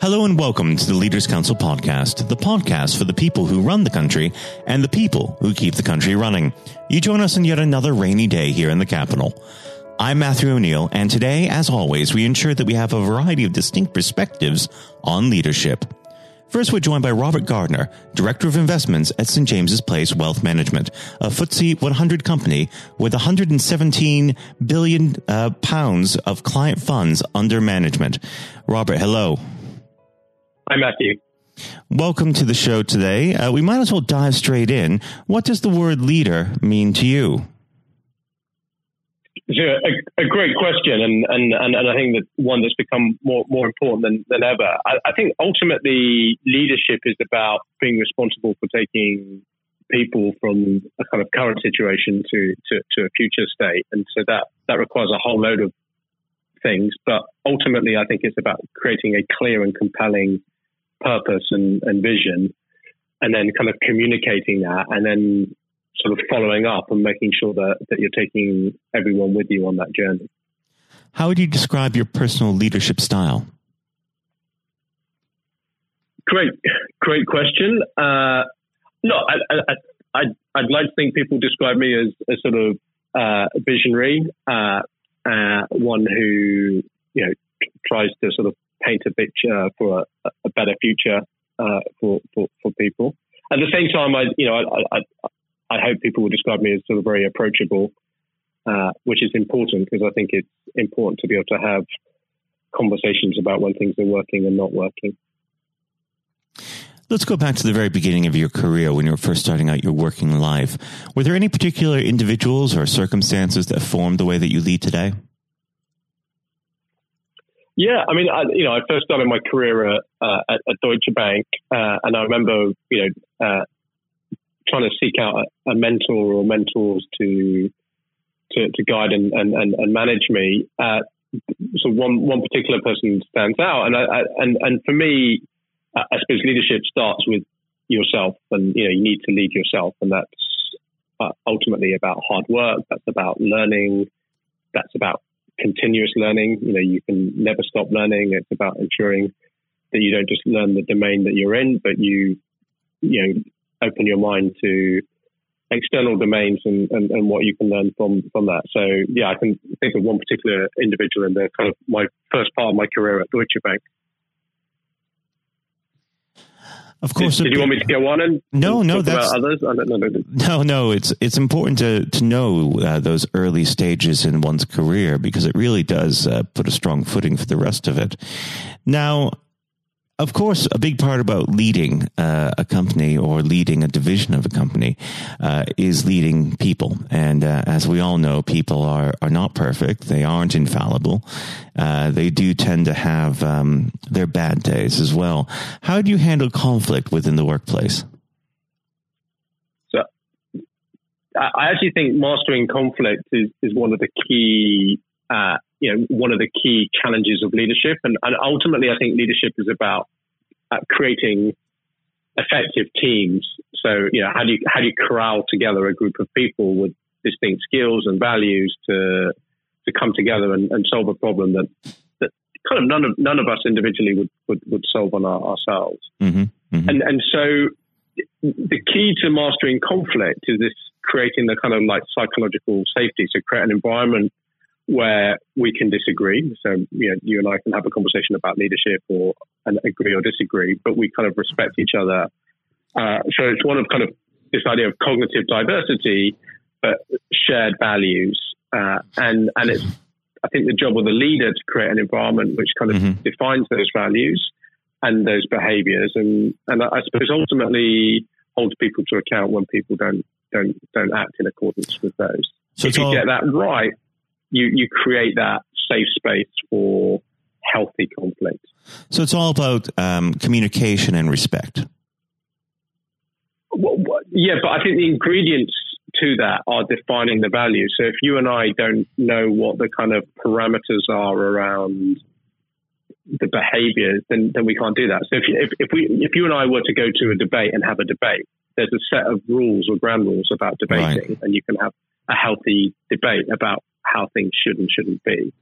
Hello and welcome to the Leaders Council podcast, the podcast for the people who run the country and the people who keep the country running. You join us on yet another rainy day here in the capital. I'm Matthew O'Neill, and today, as always, we ensure that we have a variety of distinct perspectives on leadership. First, we're joined by Robert Gardner, Director of Investments at St. James's Place Wealth Management, a FTSE 100 company with 117 billion uh, pounds of client funds under management. Robert, hello. Hi, Matthew. Welcome to the show today. Uh, we might as well dive straight in. What does the word leader mean to you? A, a, great question, and, and, and, and I think that one that's become more, more important than, than ever. I, I think ultimately leadership is about being responsible for taking people from a kind of current situation to, to, to a future state. And so that, that requires a whole load of things. But ultimately, I think it's about creating a clear and compelling purpose and, and vision, and then kind of communicating that, and then sort of following up and making sure that, that you're taking everyone with you on that journey. How would you describe your personal leadership style? Great, great question. Uh, no, I, I, I, I'd like to think people describe me as a sort of uh, visionary, uh, uh, one who you know tries to sort of paint a picture for a, a better future uh, for, for, for people. At the same time, I you know I, I, I hope people will describe me as sort of very approachable, uh, which is important because I think it's important to be able to have conversations about when things are working and not working. Let's go back to the very beginning of your career when you were first starting out your working life. Were there any particular individuals or circumstances that formed the way that you lead today? Yeah, I mean, I, you know, I first started my career at, uh, at, at Deutsche Bank, uh, and I remember, you know, uh, trying to seek out a, a, mentor or mentors to to, to guide and, and, and, manage me. Uh, so one one particular person stands out, and I, I, and and for me, I suppose leadership starts with yourself, and you know, you need to lead yourself, and that's uh, ultimately about hard work. That's about learning. That's about continuous learning. You know, you can never stop learning. It's about ensuring that you don't just learn the domain that you're in, but you, you know, open your mind to external domains and, and, and what you can learn from from that. So yeah, I can think of one particular individual in the kind of my first part of my career at Deutsche Bank Of course. Did, did you want me to go on and no, no, that's others? No, no. It's it's important to to know uh, those early stages in one's career because it really does uh, put a strong footing for the rest of it. Now, of course, a big part about leading uh, a company or leading a division of a company uh, is leading people. And uh, as we all know, people are, are not perfect. They aren't infallible. Uh, they do tend to have um, their bad days as well. How do you handle conflict within the workplace? So, I actually think mastering conflict is, is one of the key uh, you know one of the key challenges of leadership, and, and ultimately, I think leadership is about uh, creating effective teams. So, you know, how do you how do you corral together a group of people with distinct skills and values to to come together and, and solve a problem that that kind of none of none of us individually would would, would solve on our, ourselves. Mm-hmm, mm-hmm. And and so the key to mastering conflict is this creating the kind of like psychological safety. So create an environment where we can disagree. So, you know, you and I can have a conversation about leadership or and agree or disagree, but we kind of respect each other. Uh, so it's one of kind of this idea of cognitive diversity, but shared values. Uh, and, and it's, I think the job of the leader to create an environment which kind of mm-hmm. defines those values and those behaviors. And, and I suppose ultimately holds people to account when people don't, don't, don't act in accordance with those. So if you all- get that right, you, you create that safe space for healthy conflict. So it's all about um, communication and respect. Well, yeah, but I think the ingredients to that are defining the value. So if you and I don't know what the kind of parameters are around the behaviors, then, then we can't do that. So if, if, if, we, if you and I were to go to a debate and have a debate, there's a set of rules or ground rules about debating, right. and you can have a healthy debate about how things should and shouldn't be.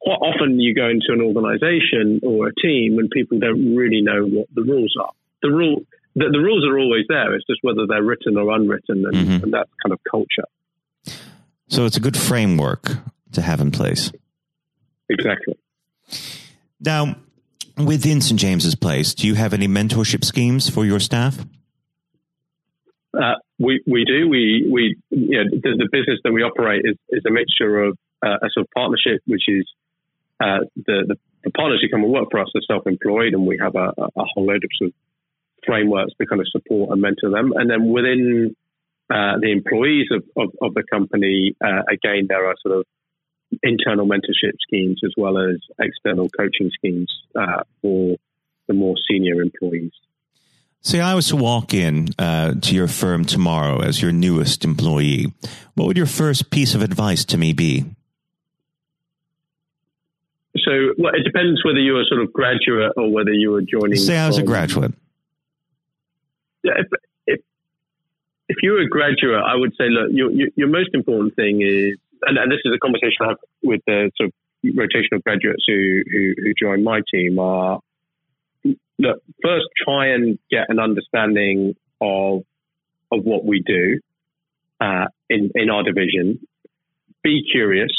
quite often you go into an organization or a team and people don't really know what the rules are. The rule, the, the rules are always there. It's just whether they're written or unwritten, and, mm-hmm. and that's kind of culture. So it's a good framework to have in place. Exactly. Now, within St. James's Place, do you have any mentorship schemes for your staff? Uh, we, we do. We, we you know, the, the, business that we operate is, is a mixture of uh, a sort of partnership, which is uh, the, the, the, partners who come and work for us are self-employed, and we have a, a whole load of sort of frameworks to kind of support and mentor them. And then within uh, the employees of, of, of the company, uh, again, there are sort of internal mentorship schemes as well as external coaching schemes for the more senior employees. Say I was to walk in uh, to your firm tomorrow as your newest employee, what would your first piece of advice to me be? So well, it depends whether you're a sort of graduate or whether you are joining. Say I was from, a graduate. Yeah, if, if, if you're a graduate, I would say, look, your, your, your most important thing is and, and this is a conversation I have with the sort of rotational graduates who, who, who join my team are look, first try and get an understanding of of what we do uh, in in our division. Be curious,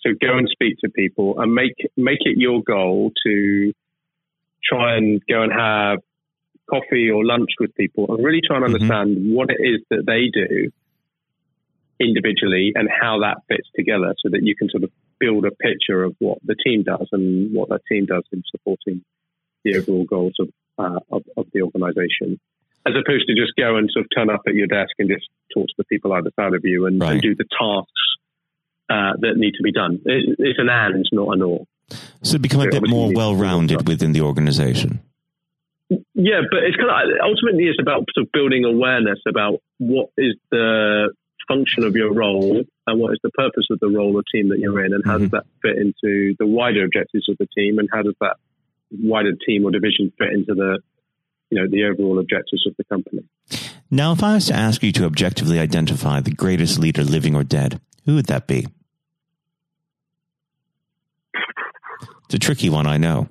so go and speak to people and make make it your goal to try and go and have coffee or lunch with people and really try and mm-hmm. understand mm-hmm. what it is that they do individually and how that fits together so that you can sort of build a picture of what the team does and what that team does in supporting the overall goals of, uh, of, of, the organization. As opposed to just go and sort of turn up at your desk and just talk to the people either side of you and, right. and do the tasks uh, that need to be done. It, it's an and, not an or. So become a bit more well rounded within the organization. Yeah, but it's kind of ultimately it's about sort of building awareness about what is the function of your role and what is the purpose of the role or team that you're in and how mm-hmm. does that fit into the wider objectives of the team and how does that wider team or division fit into the you know the overall objectives of the company. Now if i was to ask you to objectively identify the greatest leader living or dead who would that be? It's a tricky one i know.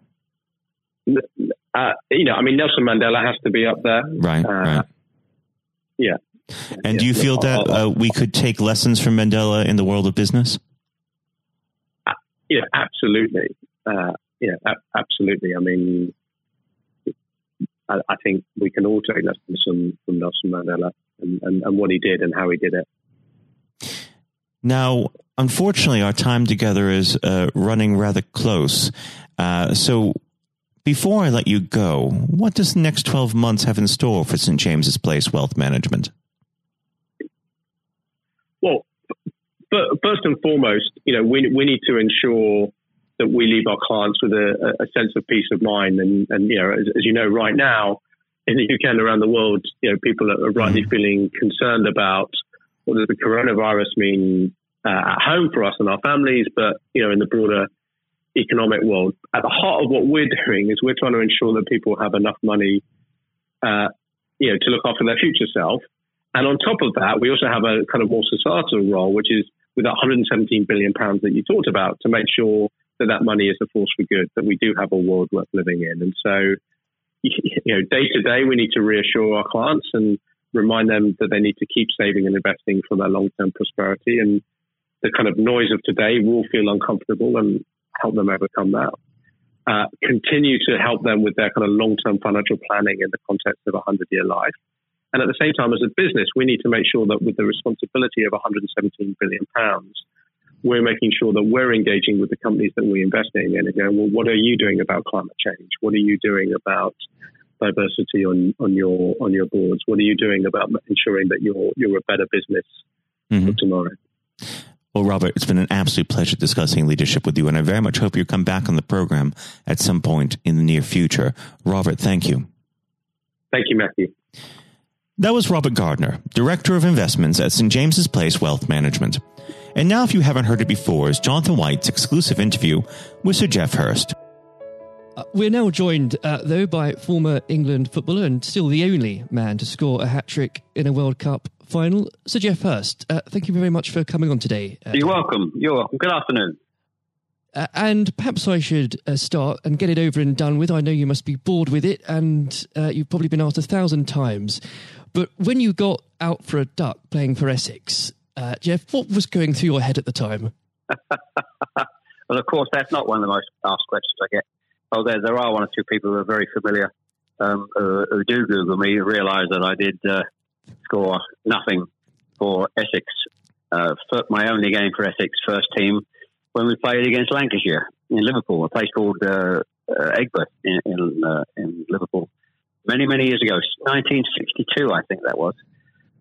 Uh, you know i mean nelson mandela has to be up there. Right uh, right. yeah. And yeah, do you feel that uh, we could take lessons from Mandela in the world of business? Uh, yeah, absolutely. Uh, yeah, absolutely. I mean, I, I, think we can all take lessons from, from Nelson Mandela and, and, and what he did and how he did it. Now, unfortunately, our time together is uh, running rather close. Uh, so, before I let you go, what does the next 12 months have in store for St. James's Place Wealth Management? Well, first and foremost, you know, we, we need to ensure that we leave our clients with a, a sense of peace of mind. And, and you know, as, as, you know, right now in the UK and around the world, you know, people are rightly mm-hmm. feeling concerned about what does the coronavirus mean uh, at home for us and our families, but you know, in the broader economic world. At the heart of what we're doing is we're trying to ensure that people have enough money, uh, you know, to look after their future self and on top of that, we also have a kind of more societal role, which is with that 117 billion pounds that you talked about, to make sure that that money is a force for good, that we do have a world worth living in. And so, you know, day to day, we need to reassure our clients and remind them that they need to keep saving and investing for their long term prosperity. And the kind of noise of today will feel uncomfortable and help them overcome that. Uh, continue to help them with their kind of long term financial planning in the context of a 100 year life and at the same time, as a business, we need to make sure that with the responsibility of 117 billion pounds, we're making sure that we're engaging with the companies that we invest in and going, well, what are you doing about climate change? What are you doing about diversity on, on your on your boards? What are you doing about ensuring that you're you're a better business mm-hmm. for tomorrow? Well, Robert, it's been an absolute pleasure discussing leadership with you, and I very much hope you come back on the program at some point in the near future. Robert, thank you. Thank you, Matthew. That was Robert Gardner, Director of Investments at St. James's Place Wealth Management. And now, if you haven't heard it before, is Jonathan White's exclusive interview with Sir Geoff Hurst. Uh, we're now joined, uh, though, by former England footballer and still the only man to score a hat trick in a World Cup final, Sir Geoff Hurst. Uh, thank you very much for coming on today. Uh, You're welcome. You're welcome. Good afternoon. Uh, and perhaps I should uh, start and get it over and done with. I know you must be bored with it, and uh, you've probably been asked a thousand times. But when you got out for a duck playing for Essex, uh, Geoff, what was going through your head at the time? well, of course, that's not one of the most asked questions I get. Oh, there, are one or two people who are very familiar um, who, who, do Google me realise that I did uh, score nothing for Essex. Uh, my only game for Essex first team when we played against Lancashire in Liverpool, a place called uh, uh Aigburth in in, uh, in, Liverpool, many many years ago, 1962, I think that was.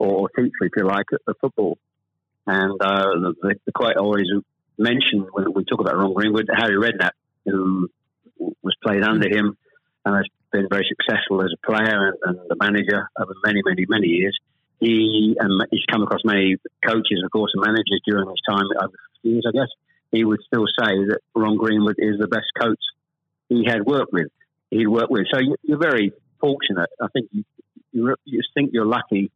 or teacher, if you like, of football. And uh, they, they quite always mention when we talk about Ron Greenwood, Harry Redknapp, who was played under him and has been very successful as a player and, and the manager over many, many, many years. He and he's come across many coaches, of course, and managers during his time over years, I guess. He would still say that Ron Greenwood is the best coach he had worked with. He'd worked with. So you're very fortunate. I think you, you, you think you're lucky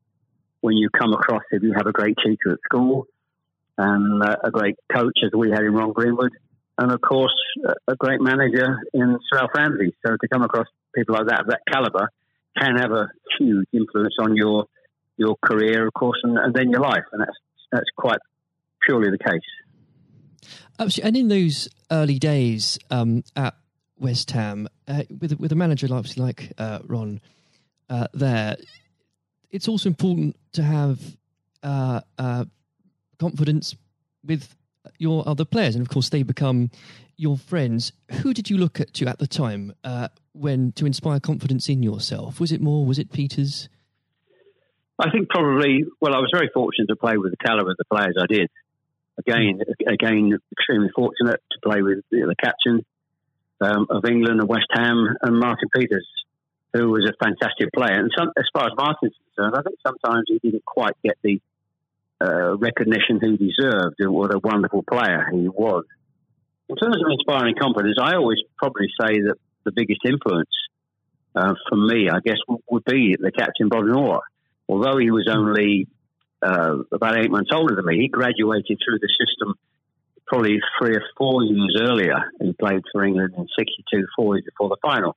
when you come across if you have a great teacher at school and uh, a great coach as we had in Ron Greenwood, and of course a great manager in Alf Ramsey. So to come across people like that of that caliber can have a huge influence on your your career, of course, and, and then your life, and that's that's quite purely the case. Absolutely. And in those early days um, at West Ham, uh, with with a manager like like uh, Ron uh, there, it's also important to have uh, uh, confidence with your other players, and of course, they become your friends. Who did you look at to at the time uh, when to inspire confidence in yourself? Was it more? Was it Peters? I think probably. Well, I was very fortunate to play with the caliber of the players I did. Again, again, extremely fortunate to play with the captain um, of England and West Ham and Martin Peters, who was a fantastic player. And some, as far as Martin's concerned, I think sometimes he didn't quite get the uh, recognition he deserved and what a wonderful player he was. In terms of inspiring confidence, I always probably say that the biggest influence uh, for me, I guess, would be the captain Bobby Moore. Although he was only uh, about eight months older than me, he graduated through the system probably three or four years earlier. He played for England in 62, four years before the final